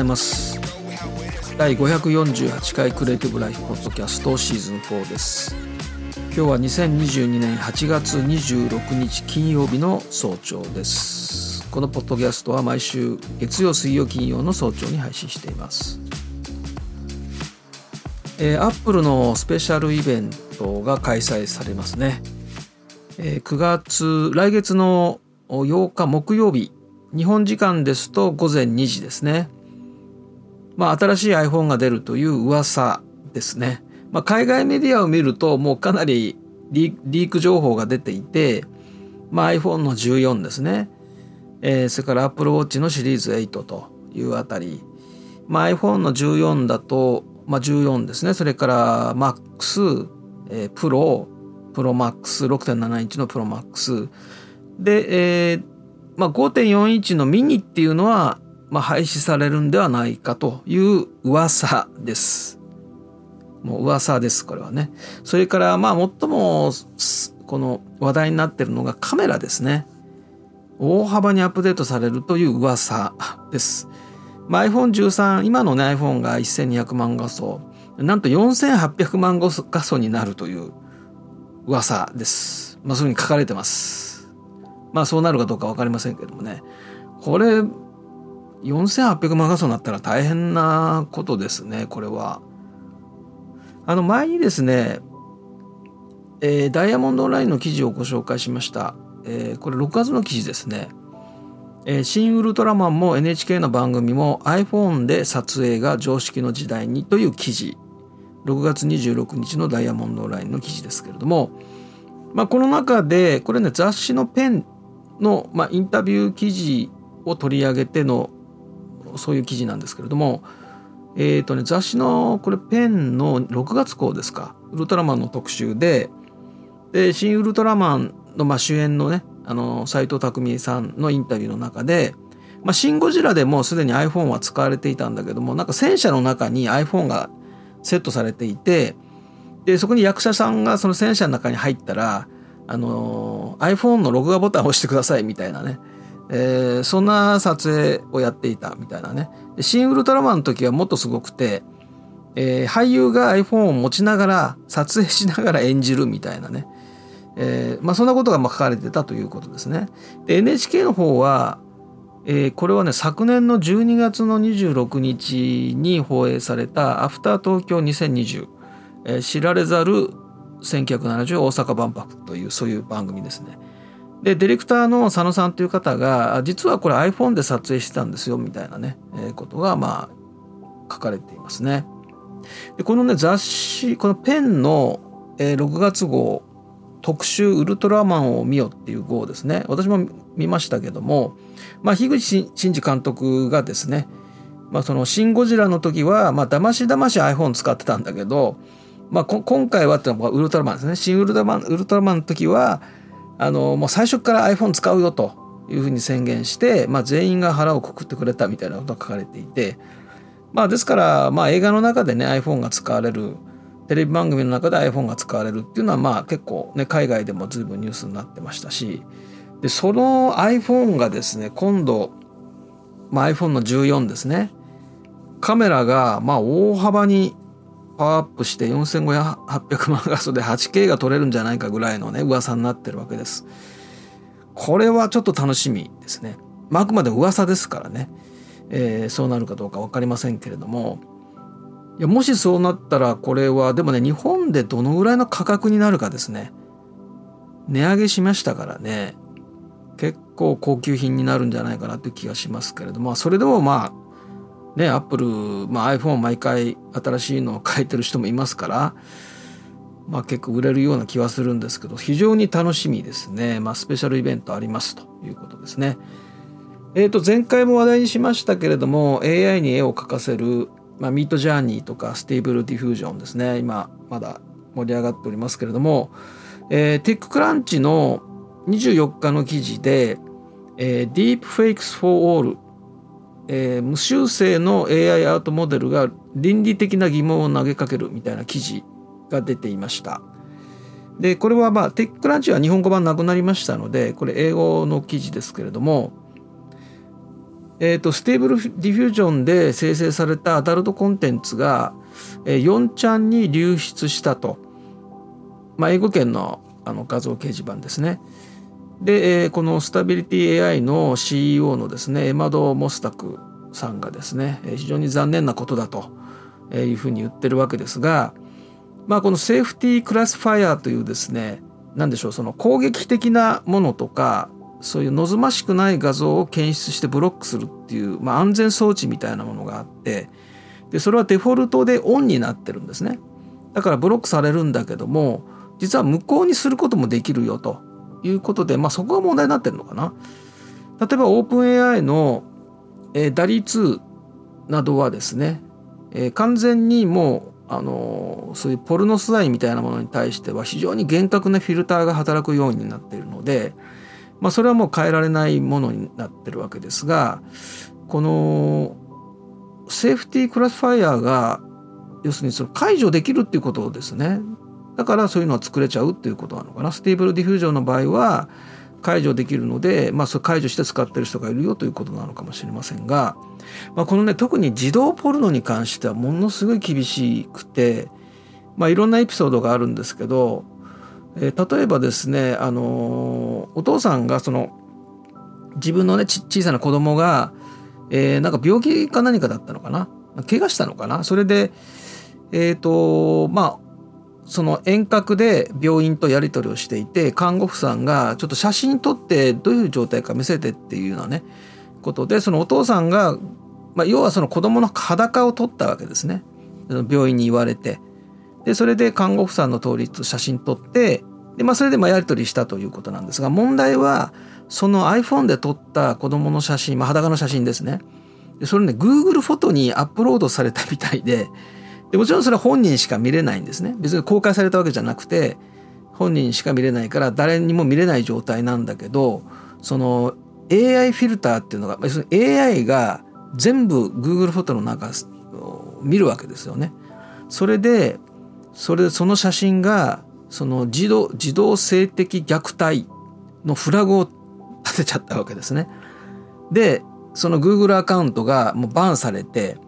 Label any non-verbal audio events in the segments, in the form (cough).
ございます。第548回クリエイティブライフポッドキャストシーズン4です。今日は2022年8月26日金曜日の早朝です。このポッドキャストは毎週月曜水曜金曜の早朝に配信しています。えー、アップルのスペシャルイベントが開催されますね、えー、9月来月の8日木曜日。日本時間ですと午前2時ですね。まあ、新しい iPhone が出るという噂ですね。まあ、海外メディアを見るともうかなりリーク情報が出ていて、まあ、iPhone の14ですね、えー、それから Apple Watch のシリーズ8というあたり、まあ、iPhone の14だと、まあ、14ですね。それから MAX、えー、Pro、ProMax6.7 インチの ProMax で、えー、まあ、5.4インチのミニっていうのは、まあ、廃止されるんではないかという噂です。もう噂です、これはね。それから、まあ、最も、この話題になってるのがカメラですね。大幅にアップデートされるという噂です。まあ、iPhone13、今のね iPhone が1200万画素、なんと4800万画素になるという噂です。まあ、そういうふうに書かれてます。まあそうなるかどうか分かりませんけどもねこれ4800万画素になったら大変なことですねこれは。あの前にですね、えー、ダイヤモンドオンラインの記事をご紹介しました、えー、これ6月の記事ですね、えー、新ウルトラマンも NHK の番組も iPhone で撮影が常識の時代にという記事。6月26日のダイヤモンドオンラインの記事ですけれども、まあ、この中でこれね雑誌のペンの、まあ、インタビュー記事を取り上げてのそういう記事なんですけれども、えーとね、雑誌のこれペンの6月号ですか。ウルトラマンの特集でで新ウルトラマンの、まあ、主演のねあの斎藤工さんのインタビューの中で「まあ、シン・ゴジラ」でもうすでに iPhone は使われていたんだけどもなんか戦車の中に iPhone がセットされていてでそこに役者さんがその戦車の中に入ったらあの iPhone の録画ボタンを押してくださいみたいなね、えー、そんな撮影をやっていたみたいなねで新ウルトラマンの時はもっとすごくて、えー、俳優が iPhone を持ちながら撮影しながら演じるみたいなね、えー、まあ、そんなことがま書かれてたということですね。で NHK の方は、えー、これはね昨年の12月の26日に放映された「アフター東京2020、えー、知られざる1970大阪万博というそういう番組ですね。でディレクターの佐野さんという方が実はこれ iPhone で撮影してたんですよみたいなね、えー、ことがまあ書かれていますね。でこのね雑誌このペンの、えー、6月号特集ウルトラマンを見よっていう号ですね私も見ましたけども、まあ、樋口真嗣監督がですね、まあ、その「シン・ゴジラ」の時はまあだましだまし iPhone 使ってたんだけどまあ、今回はってのはウルトラマンですね新ウルトラマンウルトラマンの時はあのもう最初から iPhone 使うよというふうに宣言して、まあ、全員が腹をくくってくれたみたいなことが書かれていて、まあ、ですから、まあ、映画の中でね iPhone が使われるテレビ番組の中で iPhone が使われるっていうのはまあ結構ね海外でも随分ニュースになってましたしでその iPhone がですね今度、まあ、iPhone の14ですねカメラがまあ大幅にパワーアップして4500万画素で 8K が撮れるんじゃないかぐらいのね噂になってるわけです。これはちょっと楽しみですね。まあ、あくまで噂ですからね、えー、そうなるかどうか分かりませんけれども。いやもしそうなったらこれはでもね日本でどのぐらいの価格になるかですね。値上げしましたからね。結構高級品になるんじゃないかなという気がしますけれども。それでもまあね、アップル、まあ、iPhone 毎回新しいのを買ってる人もいますから、まあ、結構売れるような気はするんですけど非常に楽しみですね、まあ、スペシャルイベントありますということですね。えー、と前回も話題にしましたけれども AI に絵を描かせる、まあ、 Midjourney とか Stable Diffusion ですね今まだ盛り上がっておりますけれども、えー、 TechCrunch の24日の記事で、えー、Deep Fakes for All えー、無修正の AI アートモデルが倫理的な疑問を投げかけるみたいな記事が出ていました。でこれはまあ TechCrunch は日本語版なくなりましたのでこれ英語の記事ですけれどもえーと、 Stable Diffusion で生成されたアダルトコンテンツが、え、4ちゃんに流出したと、まあ、英語圏のあの画像掲示板ですね。で、このスタビリティ AI の CEO のですねエマド・モスタクさんがですね非常に残念なことだというふうに言ってるわけですが、まあ、このセーフティークラスファイアというですね何でしょうその攻撃的なものとかそういう望ましくない画像を検出してブロックするっていう、まあ、安全装置みたいなものがあってでそれはデフォルトでオンになってるんですね。だからブロックされるんだけども実は無効にすることもできるよと。いうことで、まあ、そこが問題になってるのかな。例えばオープン AI の、えー、ダリ2などはですね、えー、完全にもうあのそういうポルノ素材みたいなものに対しては非常に厳格なフィルターが働くようになっているので、まあ、それはもう変えられないものになってるわけですがこの Safety Classifier が要するにその解除できるっていうことですねだからそういうのは作れちゃうっていうことなのかな。 Stable Diffusion の場合は解除できるので、まあ、解除して使ってる人がいるよということなのかもしれませんが、まあ、このね特に児童ポルノに関してはものすごい厳しくて、まあ、いろんなエピソードがあるんですけどえー、例えばですね、あの、お父さんがその自分のね小さな子供が、えー、なんか病気か何かだったのかな。怪我したのかな。それでえっ、ー、とまあその遠隔で病院とやり取りをしていて看護婦さんがちょっと写真撮ってどういう状態か見せてっていうようなねことでそのお父さんが、まあ、要はその子供の裸を撮ったわけですね。病院に言われて。でそれで看護婦さんの通りと写真撮ってで、まあ、それでまあやり取りしたということなんですが問題はその iPhone で撮った子供の写真、まあ、裸の写真ですね。それね Google フォトにアップロードされたみたいででもちろんそれは本人しか見れないんですね別に公開されたわけじゃなくて本人しか見れないから誰にも見れない状態なんだけどその AI フィルターっていうのが要するに AI が全部 Google フォトの中を見るわけですよね。それでそれでその写真がその児童児童性的虐待のフラグを立てちゃったわけですね。でその Google アカウントがもうバンされて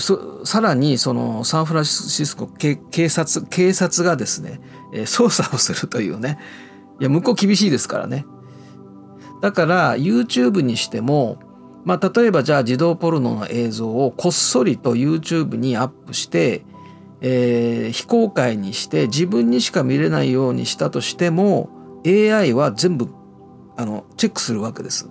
さらにそのサンフランシスコ警察警察がですね捜査をするというねいや向こう厳しいですからねだから YouTube にしてもまあ例えばじゃあ児童ポルノの映像をこっそりと YouTube にアップしてえー、非公開にして自分にしか見れないようにしたとしても AI は全部あのチェックするわけです。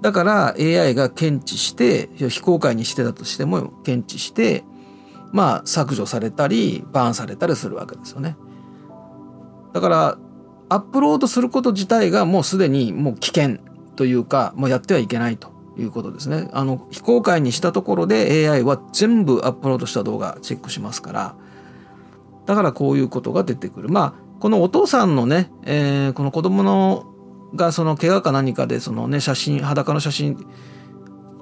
だから AI が検知して非公開にしてたとしても検知してまあ削除されたりバーンされたりするわけですよね。だからアップロードすること自体がもうすでにもう危険というかもうやってはいけないということですね。あの非公開にしたところで AI は全部アップロードした動画チェックしますからだからこういうことが出てくる。まあこのお父さんのね、えー、この子供のがその怪我か何かでそのね写真裸の写真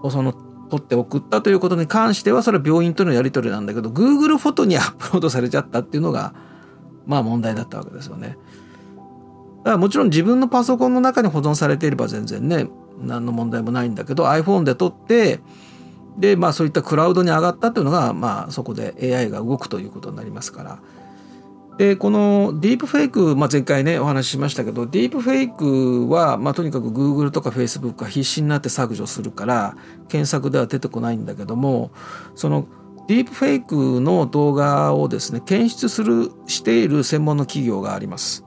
をその撮って送ったということに関してはそれは病院とのやり取りなんだけど Google フォトにアップロードされちゃったっていうのがまあ問題だったわけですよね。だからもちろん自分のパソコンの中に保存されていれば全然ね何の問題もないんだけど iPhone で撮ってでまあそういったクラウドに上がったというのがまあそこで AI が動くということになりますから。でこのディープフェイク、まあ、前回ねお話ししましたけどディープフェイクは、まあ、とにかく Google とか Facebook が必死になって削除するから検索では出てこないんだけどもそのディープフェイクの動画をですね検出するしている専門の企業があります。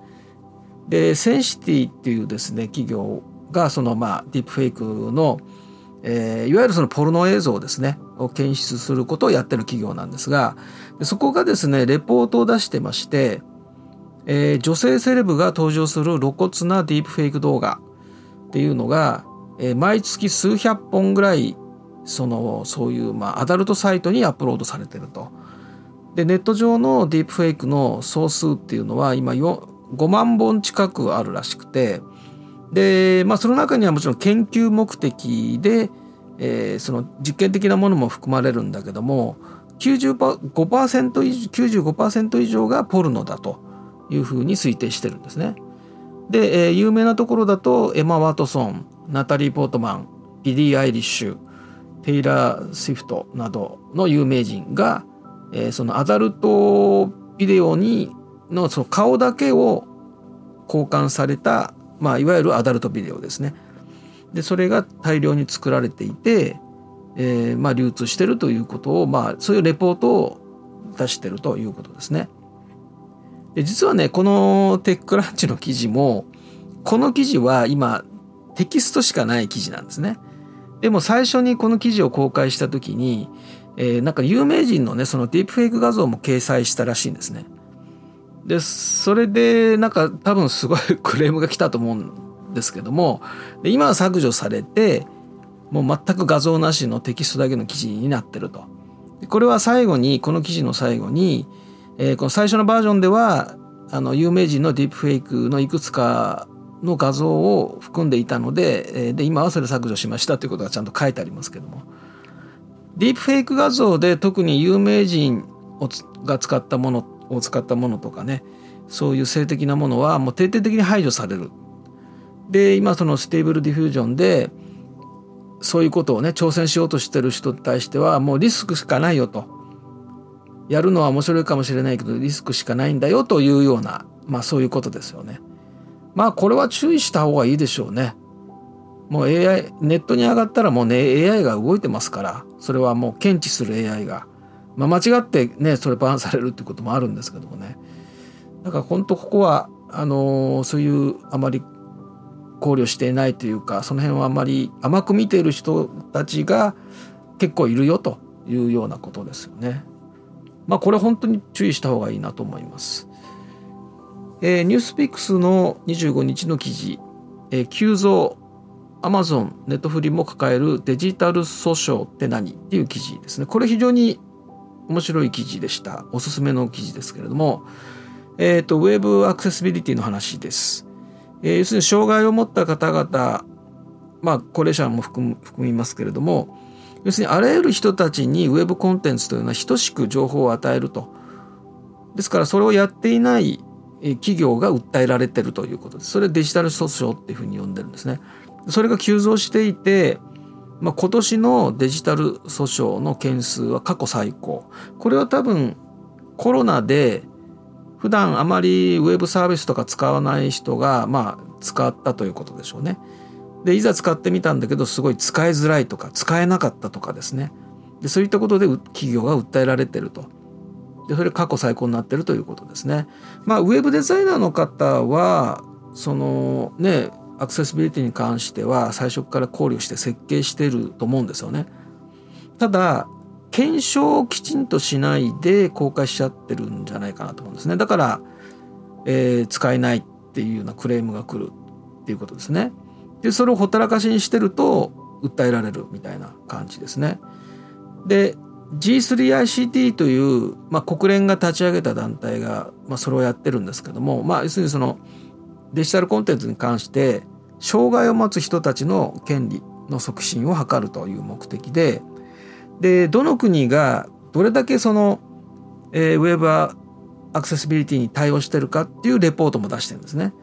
でセンシティっていうですね企業がそのまあディープフェイクの、えー、いわゆるそのポルノ映像ですねを検出することをやってる企業なんですがそこがですねレポートを出してまして、えー、女性セレブが登場する露骨なディープフェイク動画っていうのが、えー、毎月数百本ぐらいそのそういうまあアダルトサイトにアップロードされてると。でネット上のディープフェイクの総数っていうのは今5万本近くあるらしくてで、まあ、その中にはもちろん研究目的で、えー、その実験的なものも含まれるんだけども95%以上 ,95 以上がポルノだというふうに推定してるんですね。で、えー、有名なところだとエマ・ワトソンナタリー・ポートマンビリー・アイリッシュ、テイラー・スウィフトなどの有名人が、えー、そのアダルトビデオにのその顔だけを交換された、まあ、いわゆるアダルトビデオですね。でそれが大量に作られていて、えー、まあ、流通してるということを、まあ、そういうレポートを出してるということですね。で実はねこのテックランチの記事もこの記事は今テキストしかない記事なんですね。でも最初にこの記事を公開した時に、えー、なんか有名人のねそのディープフェイク画像も掲載したらしいんですね。でそれでなんか多分すごいクレームが来たと思うんですけども今は削除されてもう全く画像なしのテキストだけの記事になってると。これは最後にこの記事の最後に、えー、この最初のバージョンではあの有名人のディープフェイクのいくつかの画像を含んでいたのでえで今はそれ削除しましたということがちゃんと書いてありますけどもディープフェイク画像で特に有名人をが使ったものを使ったものとかねそういう性的なものはもう徹底的に排除される。で今その Stable Diffusion でそういうことをね挑戦しようとしてる人に対してはもうリスクしかないよとやるのは面白いかもしれないけどリスクしかないんだよというようなまあそういうことですよね。まあこれは注意した方がいいでしょうね。もう AI ネットに上がったらもうね AI が動いてますからそれはもう検知する AI が、まあ、間違ってねそれバーンされるっていうこともあるんですけどもねだから本当ここはあのー、そういうあまり考慮していないというかその辺はあまり甘く見ている人たちが結構いるよというようなことですよね。まあこれ本当に注意した方がいいなと思います。えー、ニュースピックスの25日の記事、えー、急増アマゾン、ネットフリも抱えるデジタル訴訟って何っていう記事ですね。これ非常に面白い記事でした。おすすめの記事ですけれども、えっ、ー、と、ウェブアクセシビリティの話です。えー、要するに障害を持った方々、まあ、高齢者も含みますけれども、要するにあらゆる人たちにウェブコンテンツというのは等しく情報を与えると。ですからそれをやっていない企業が訴えられてるということです。それデジタル訴訟っていうふうに呼んでるんですね。それが急増していて、まあ、今年のデジタル訴訟の件数は過去最高。これは多分コロナで普段あまりウェブサービスとか使わない人がまあ使ったということでしょうね。でいざ使ってみたんだけどすごい使いづらいとか使えなかったとかですね。でそういったことで企業が訴えられてると。でそれ過去最高になってるということですね。まあウェブデザイナーの方はそのねアクセシビリティに関しては最初から考慮して設計してると思うんですよね。ただ検証をきちんとしないで公開しちゃってるんじゃないかなと思うんですね。だから、えー、使えないっていうようなクレームが来るっていうことですね。でそれをほったらかしにしてると訴えられるみたいな感じですね。で G3ICT という、まあ、国連が立ち上げた団体が、まあ、それをやってるんですけども、まあ、要するにそのデジタルコンテンツに関して障害を持つ人たちの権利の促進を図るという目的ででどの国がどれだけその、えー、ウェブアクセシビリティに対応してるかっていうレポートも出してるんですね。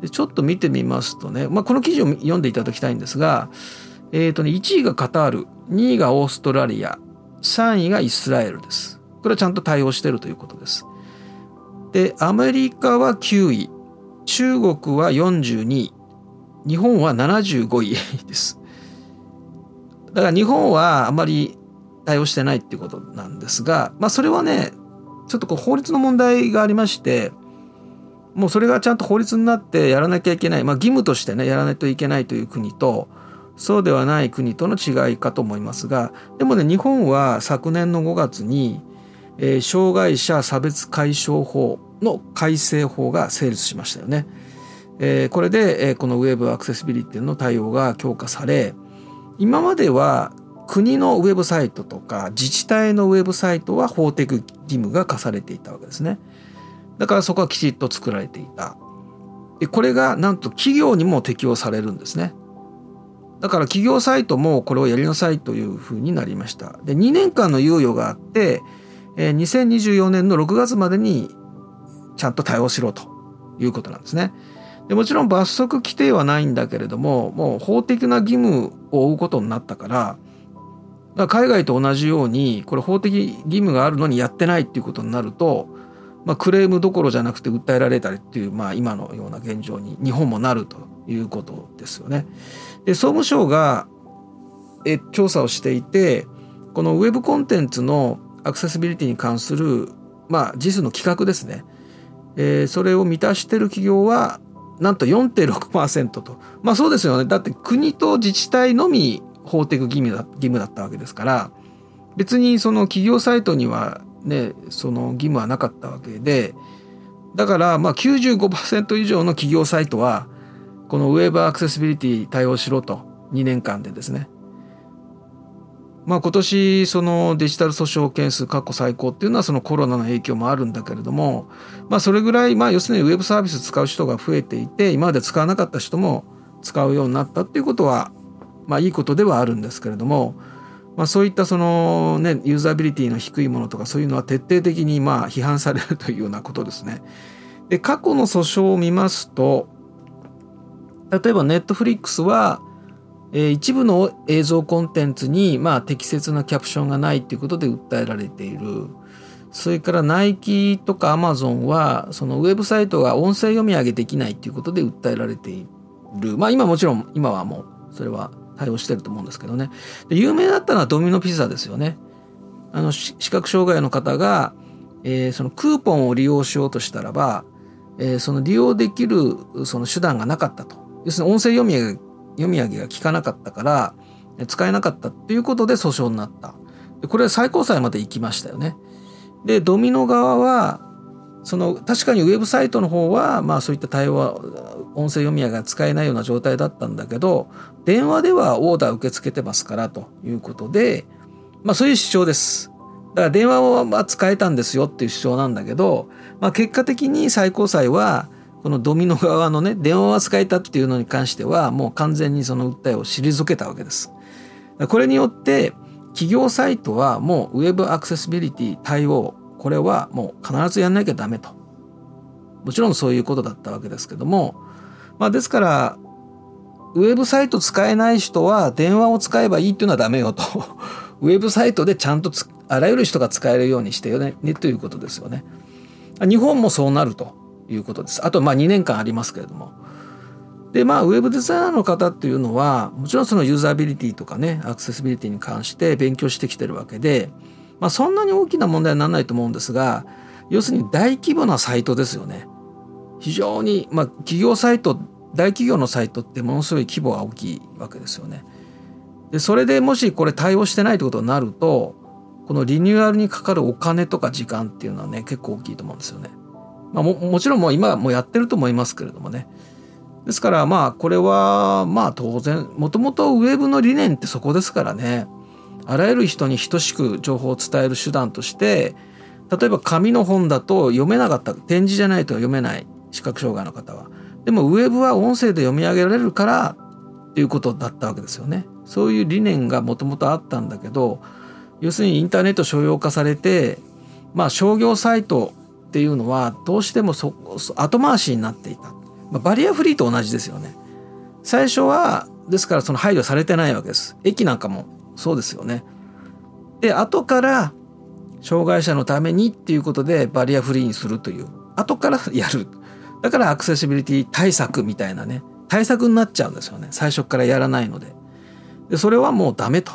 でちょっと見てみますとね、まあ、この記事を読んでいただきたいんですが、えーとね、1位がカタール2位がオーストラリア3位がイスラエルです。これはちゃんと対応してるということです。でアメリカは9位中国は42位日本は75位です。だから日本はあまり対応してないっていうことなんですが、まあそれはね、ちょっとこう法律の問題がありまして、もうそれがちゃんと法律になってやらなきゃいけない、まあ義務としてね、やらないといけないという国と、そうではない国との違いかと思いますが、でもね、日本は昨年の5月に、えー、障害者差別解消法の改正法が成立しましたよね。えー、これで、えー、このウェブアクセシビリティの対応が強化され、今までは国のウェブサイトとか自治体のウェブサイトは法的義務が課されていたわけですね。だからそこはきちっと作られていた。でこれがなんと企業にも適用されるんですね。だから企業サイトもこれをやりなさいというふうになりました。で2年間の猶予があって2024年の6月までにちゃんと対応しろということなんですね。でもちろん罰則規定はないんだけれどももう法的な義務を負うことになったからから海外と同じようにこれ法的義務があるのにやってないっていうことになると、まあ、クレームどころじゃなくて訴えられたりっていう、まあ、今のような現状に日本もなるということですよね。で総務省がえ調査をしていてこのウェブコンテンツのアクセシビリティに関する、まあ、実数の規格ですね、えー、それを満たしてる企業はなんと4.6%と。まあそうですよね。だって国と自治体のみ法的義務だ義務だったわけですから別にその企業サイトにはねその義務はなかったわけでだからまあ95%以上の企業サイトはこのウェブアクセシビリティ対応しろと2年間でですね。まあ今年そのデジタル訴訟件数過去最高っていうのはそのコロナの影響もあるんだけれどもまあそれぐらいまあ要するにウェブサービス使う人が増えていて今まで使わなかった人も使うようになったっていうことはまあいいことではあるんですけれどもまあそういったそのねユーザビリティの低いものとかそういうのは徹底的にまあ批判されるというようなことですね。で過去の訴訟を見ますと例えばネットフリックスはえー、一部の映像コンテンツに、まあ、適切なキャプションがないということで訴えられている。それからナイキとかアマゾンはそのウェブサイトが音声読み上げできないということで訴えられている。まあ今もちろん今はもうそれは対応してると思うんですけどね。で有名だったのはドミノピザですよね。あの視覚障害の方が、えー、そのクーポンを利用しようとしたらば、えー、その利用できるその手段がなかったと。要するに音声読み上げ読み上げが効かなかったから使えなかったっていうことで訴訟になったで。これは最高裁まで行きましたよね。でドミノ側はその確かにウェブサイトの方はまあそういった対話音声読み上げが使えないような状態だったんだけど電話ではオーダー受け付けてますからということでまあそういう主張です。だから電話は使えたんですよっていう主張なんだけど、まあ、結果的に最高裁はこのドミノ側のね電話は使えたっていうのに関してはもう完全にその訴えを退けたわけです。これによって企業サイトはもうウェブアクセシビリティ対応これはもう必ずやんなきゃダメともちろんそういうことだったわけですけどもまあですからウェブサイト使えない人は電話を使えばいいっていうのはダメよと (laughs) ウェブサイトでちゃんとあらゆる人が使えるようにしてよねねということですよね。日本もそうなるということです。あとまあ2年間ありますけれども。でまあウェブデザイナーの方っていうのはもちろんそのユーザビリティとかねアクセシビリティに関して勉強してきてるわけで、まあ、そんなに大きな問題にならないと思うんですが要するに大規模なサイトですよね。非常に、まあ、企業サイト大企業のサイトってものすごい規模が大きいわけですよね。でそれでもしこれ対応してないってことになるとこのリニューアルにかかるお金とか時間っていうのはね結構大きいと思うんですよね。まあ、ももちろんもう今もやってると思いますけれどもね。ですからまあこれはまあ当然もともとウェブの理念ってそこですからね。あらゆる人に等しく情報を伝える手段として例えば紙の本だと読めなかった展示じゃないと読めない視覚障害の方は。でもウェブは音声で読み上げられるからっていうことだったわけですよね。そういう理念がもともとあったんだけど要するにインターネット商用化されてまあ商業サイトっていうのはどうしてもそ後回しになっていた、まあ、バリアフリーと同じですよね。最初はですからその配慮されてないわけです。駅なんかもそうですよね。で後から障害者のためにっていうことでバリアフリーにするという。後から (laughs) やる。だからアクセシビリティ対策みたいなね。対策になっちゃうんですよね。最初からやらないので。でそれはもうダメと。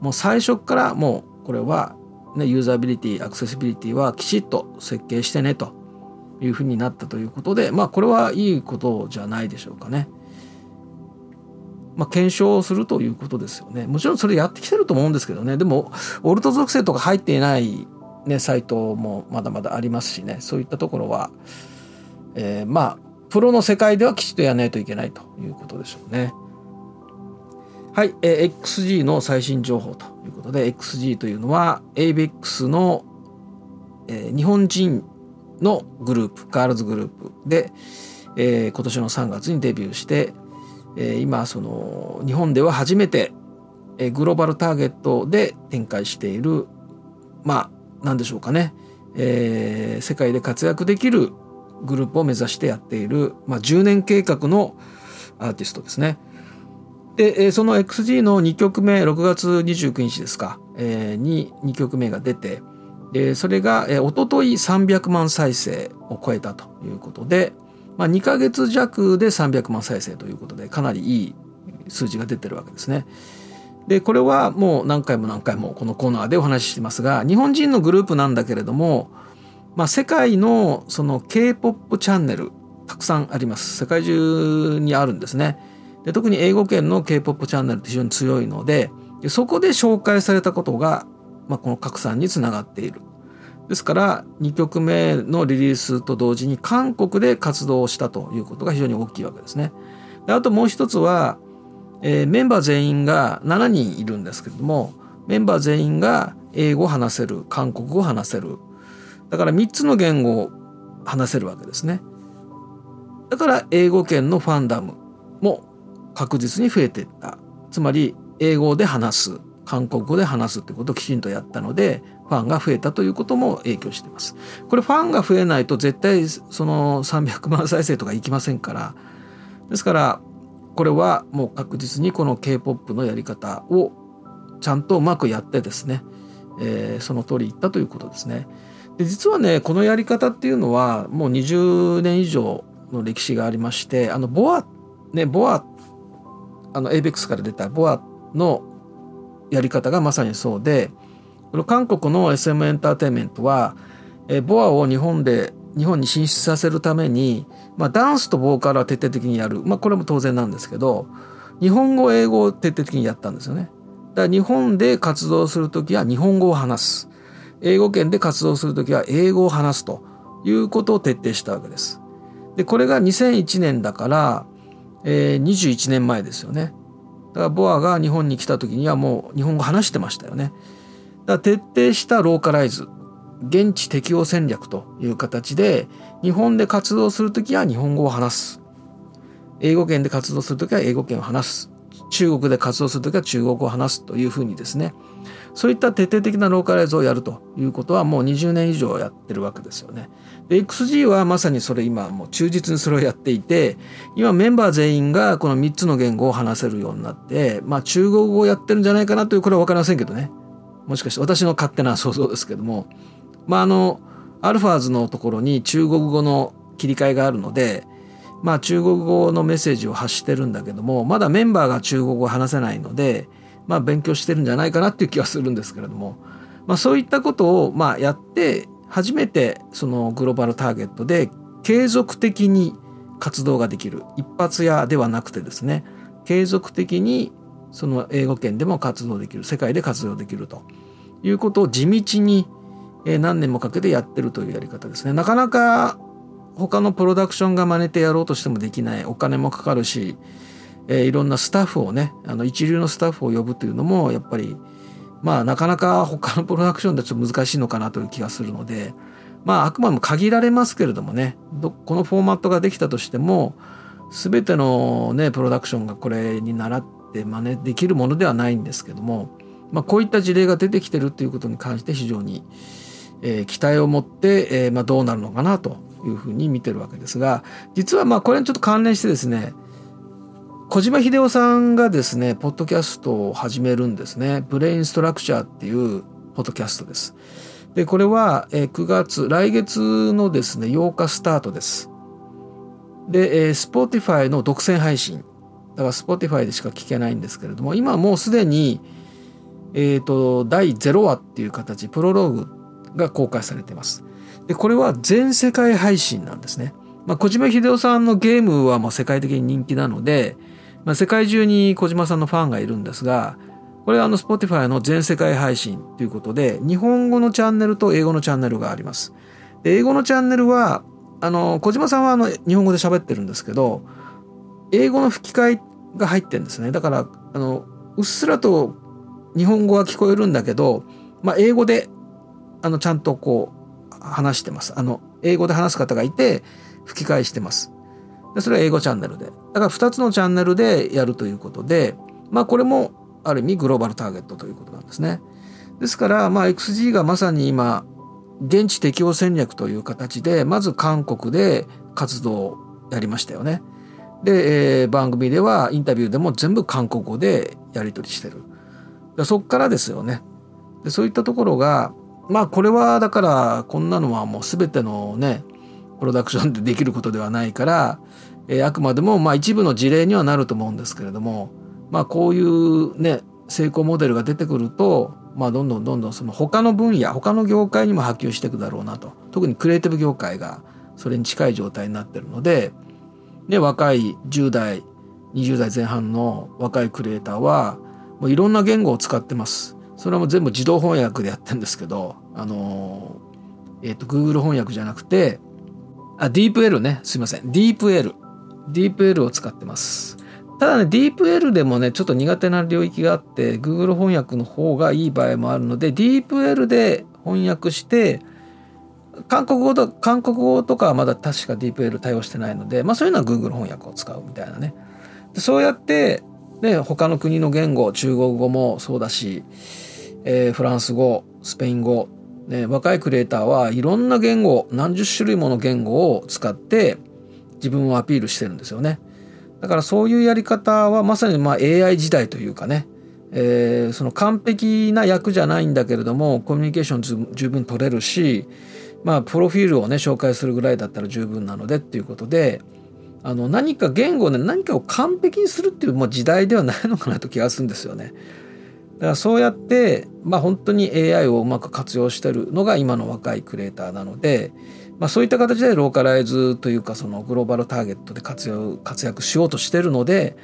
もう最初からもうこれはね、ユーザビリティアクセシビリティはきちっと設計してねというふうになったということでまあこれはいいことじゃないでしょうかね。まあ、検証するということですよね。もちろんそれやってきてると思うんですけどね。でも、オルト属性とか入っていない、ね、サイトもまだまだありますしね。そういったところは、えー、まあ、プロの世界ではきちっとやらないといけないということでしょうね。はい、えー、XG の最新情報ということで XG というのは ABEX の、えー、日本人のグループガールズグループで、えー、今年の3月にデビューして、えー、今その日本では初めて、えー、グローバルターゲットで展開しているまあ何でしょうかね、えー、世界で活躍できるグループを目指してやっている、まあ、10年計画のアーティストですね。で、その XG の2曲目、6月29日ですか、えー、に2曲目が出て、でそれが、えー、おととい300万再生を超えたということで、まあ、2ヶ月弱で300万再生ということで、かなりいい数字が出てるわけですね。で、これはもう何回も何回もこのコーナーでお話ししてますが、日本人のグループなんだけれども、まあ、世界のその K-POP チャンネル、たくさんあります。世界中にあるんですね。で特に英語圏の K-POP チャンネルって非常に強いのででそこで紹介されたことが、まあ、この拡散につながっている。ですから2曲目のリリースと同時に韓国で活動をしたということが非常に大きいわけですね。であともう一つは、えー、メンバー全員が7人いるんですけれどもメンバー全員が英語を話せる韓国語を話せるだから3つの言語を話せるわけですね。だから英語圏のファンダムも確実に増えていった。つまり英語で話す韓国語で話すってことをきちんとやったのでファンが増えたということも影響しています。これファンが増えないと絶対その300万再生とかいきませんから。ですからこれはもう確実にこの K-POP のやり方をちゃんとうまくやってですね、えー、その通りいったということですね。で実はねこのやり方っていうのはもう20年以上の歴史がありましてあのボアねボアあの ABEX から出たボアのやり方がまさにそうでこの韓国の SM エンターテインメントは、えボアを日本で日本に進出させるために、まあ、ダンスとボーカルは徹底的にやる、まあ、これも当然なんですけど日本語英語を徹底的にやったんですよね。だから日本で活動する時は日本語を話す英語圏で活動する時は英語を話すということを徹底したわけです。でこれが2001年だからえー、21年前ですよね。だからボアが日本に来た時にはもう日本語話してましたよね。だから徹底したローカライズ現地適応戦略という形で日本で活動する時は日本語を話す英語圏で活動する時は英語圏を話す中国で活動する時は中国語を話すというふうにですねそういった徹底的なローカライズをやるということはもう20年以上やってるわけですよね。で XG はまさにそれ今もう忠実にそれをやっていて今メンバー全員がこの3つの言語を話せるようになってまあ中国語をやってるんじゃないかなというこれは分かりませんけどねもしかして私の勝手な想像ですけどもまああのアルファーズのところに中国語の切り替えがあるのでまあ中国語のメッセージを発してるんだけどもまだメンバーが中国語を話せないのでまあ勉強してるんじゃないかなっていう気はするんですけれども。まあそういったことをまあやって初めてそのグローバルターゲットで継続的に活動ができる。一発屋ではなくてですね。継続的にその英語圏でも活動できる。世界で活動できると。いうことを地道に何年もかけてやってるというやり方ですね。なかなか他のプロダクションが真似てやろうとしてもできない。お金もかかるし、えー、いろんなスタッフをねあの一流のスタッフを呼ぶというのもやっぱりまあなかなか他のプロダクションでちょっと難しいのかなという気がするのでまああくまでも限られますけれどもねこのフォーマットができたとしても全てのねプロダクションがこれに倣って真似できるものではないんですけども、まあ、こういった事例が出てきてるっていうことに関して非常に、えー、期待を持って、えーまあ、どうなるのかなというふうに見てるわけですが実はまあこれにちょっと関連してですね小島秀夫さんがですね、ポッドキャストを始めるんですね。ブレインストラクチャーっていうポッドキャストです。で、これは9月、来月のですね、8日スタートです。で、Spotify の独占配信。だから Spotify でしか聞けないんですけれども、今もうすでに、えっ、ー、と、第0話っていう形、プロローグが公開されています。で、これは全世界配信なんですね。まあ、小島秀夫さんのゲームはもう世界的に人気なので、まあ、世界中に小島さんのファンがいるんですが、これはあの Spotify の全世界配信ということで、日本語のチャンネルと英語のチャンネルがあります。で英語のチャンネルは、あの、小島さんはあの日本語で喋ってるんですけど、英語の吹き替えが入ってるんですね。だから、あの、うっすらと日本語は聞こえるんだけど、まあ、英語で、あの、ちゃんとこう、話してます。あの、英語で話す方がいて、吹き替えしてます。でそれは英語チャンネルで。だから2つのチャンネルでやるということで、まあこれもある意味グローバルターゲットということなんですね。ですから、まあ XG がまさに今、現地適応戦略という形でまず韓国で活動をやりましたよね。で、えー、番組ではインタビューでも全部韓国語でやり取りしてる。そっからですよね。でそういったところがまあこれはだからこんなのはもう全てのねプロダクションでできることではないから、えー、あくまでもまあ一部の事例にはなると思うんですけれどもまあこういうね成功モデルが出てくるとまあどんどんどんどんその他の分野他の業界にも波及していくだろうなと特にクリエイティブ業界がそれに近い状態になってるのでで若い10代20代前半の若いクリエイターはもういろんな言語を使ってます。それはもう全部自動翻訳でやってるんですけど、あのえっ、ー、と、Google 翻訳じゃなくて、あ、DeepL ね。すいません。DeepL。DeepL を使ってます。ただね、DeepL でもね、ちょっと苦手な領域があって、Google 翻訳の方がいい場合もあるので、DeepL で翻訳して、韓国語と、韓国語とかはまだ確か DeepL 対応してないので、まあそういうのは Google 翻訳を使うみたいなね。そうやって、ね、他の国の言語、中国語もそうだし、えー、フランス語、スペイン語、ね、若いクリエイターはいろんな言語、何十種類もの言語を使って自分をアピールしてるんですよね。だからそういうやり方はまさにまあ AI 時代というかね、えー、その完璧な役じゃないんだけれどもコミュニケーション十分取れるしまあプロフィールをね紹介するぐらいだったら十分なのでっていうことであの何か言語で何かを完璧にするっていうもう時代ではないのかなと気がするんですよね。だからそうやって、まあ、本当に AI をうまく活用してるのが今の若いクリエイターなので、まあ、そういった形でローカライズというかそのグローバルターゲットで活用活躍しようとしてるので、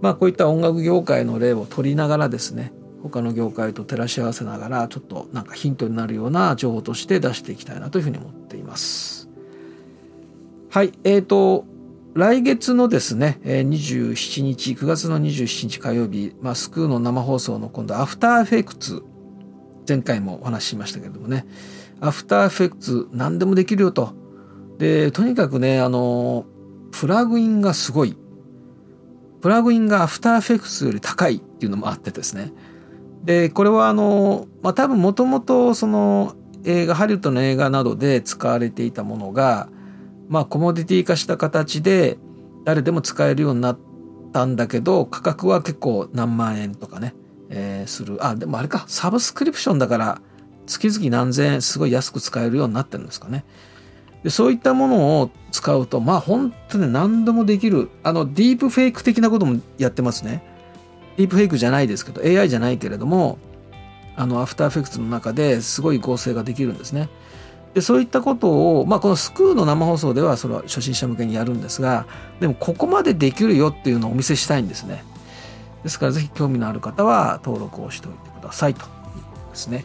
まあ、こういった音楽業界の例を取りながらですね他の業界と照らし合わせながらちょっとなんかヒントになるような情報として出していきたいなというふうに思っています。はい、えーと来月のですね、27日、9月の27日火曜日、まあ、スクーの生放送の今度、アフターフェクツ、前回もお話ししましたけれどもね、アフターフェクツ何でもできるよと。で、とにかくね、あの、プラグインがすごい。プラグインがアフターフェクツより高いっていうのもあってですね。で、これはあの、まあ、多分もともとその映画、ハリウッドの映画などで使われていたものが、まあコモディティ化した形で誰でも使えるようになったんだけど価格は結構何万円とかね、えー、する。あでもあれか。サブスクリプションだから月々何千円すごい安く使えるようになってるんですかね。でそういったものを使うとまあ本当に何でもできる。あのディープフェイク的なこともやってますね。ディープフェイクじゃないですけど AI じゃないけれどもあのアフターフェクツの中ですごい合成ができるんですね。でそういったことを、まあ、このスクーの生放送ではそれは初心者向けにやるんですがでもここまでできるよっていうのをお見せしたいんですね。ですからぜひ興味のある方は登録をしておいてくださいということですね。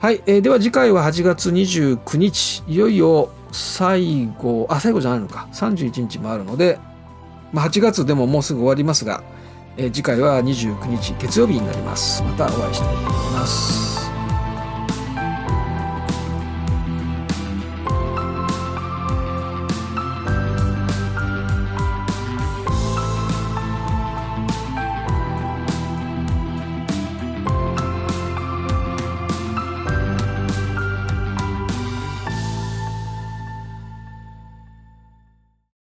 はい、えー、では次回は8月29日いよいよ最後あ最後じゃないのか。31日もあるので、まあ、8月でももうすぐ終わりますが、えー、次回は29日月曜日になります。またお会いしたいと思います。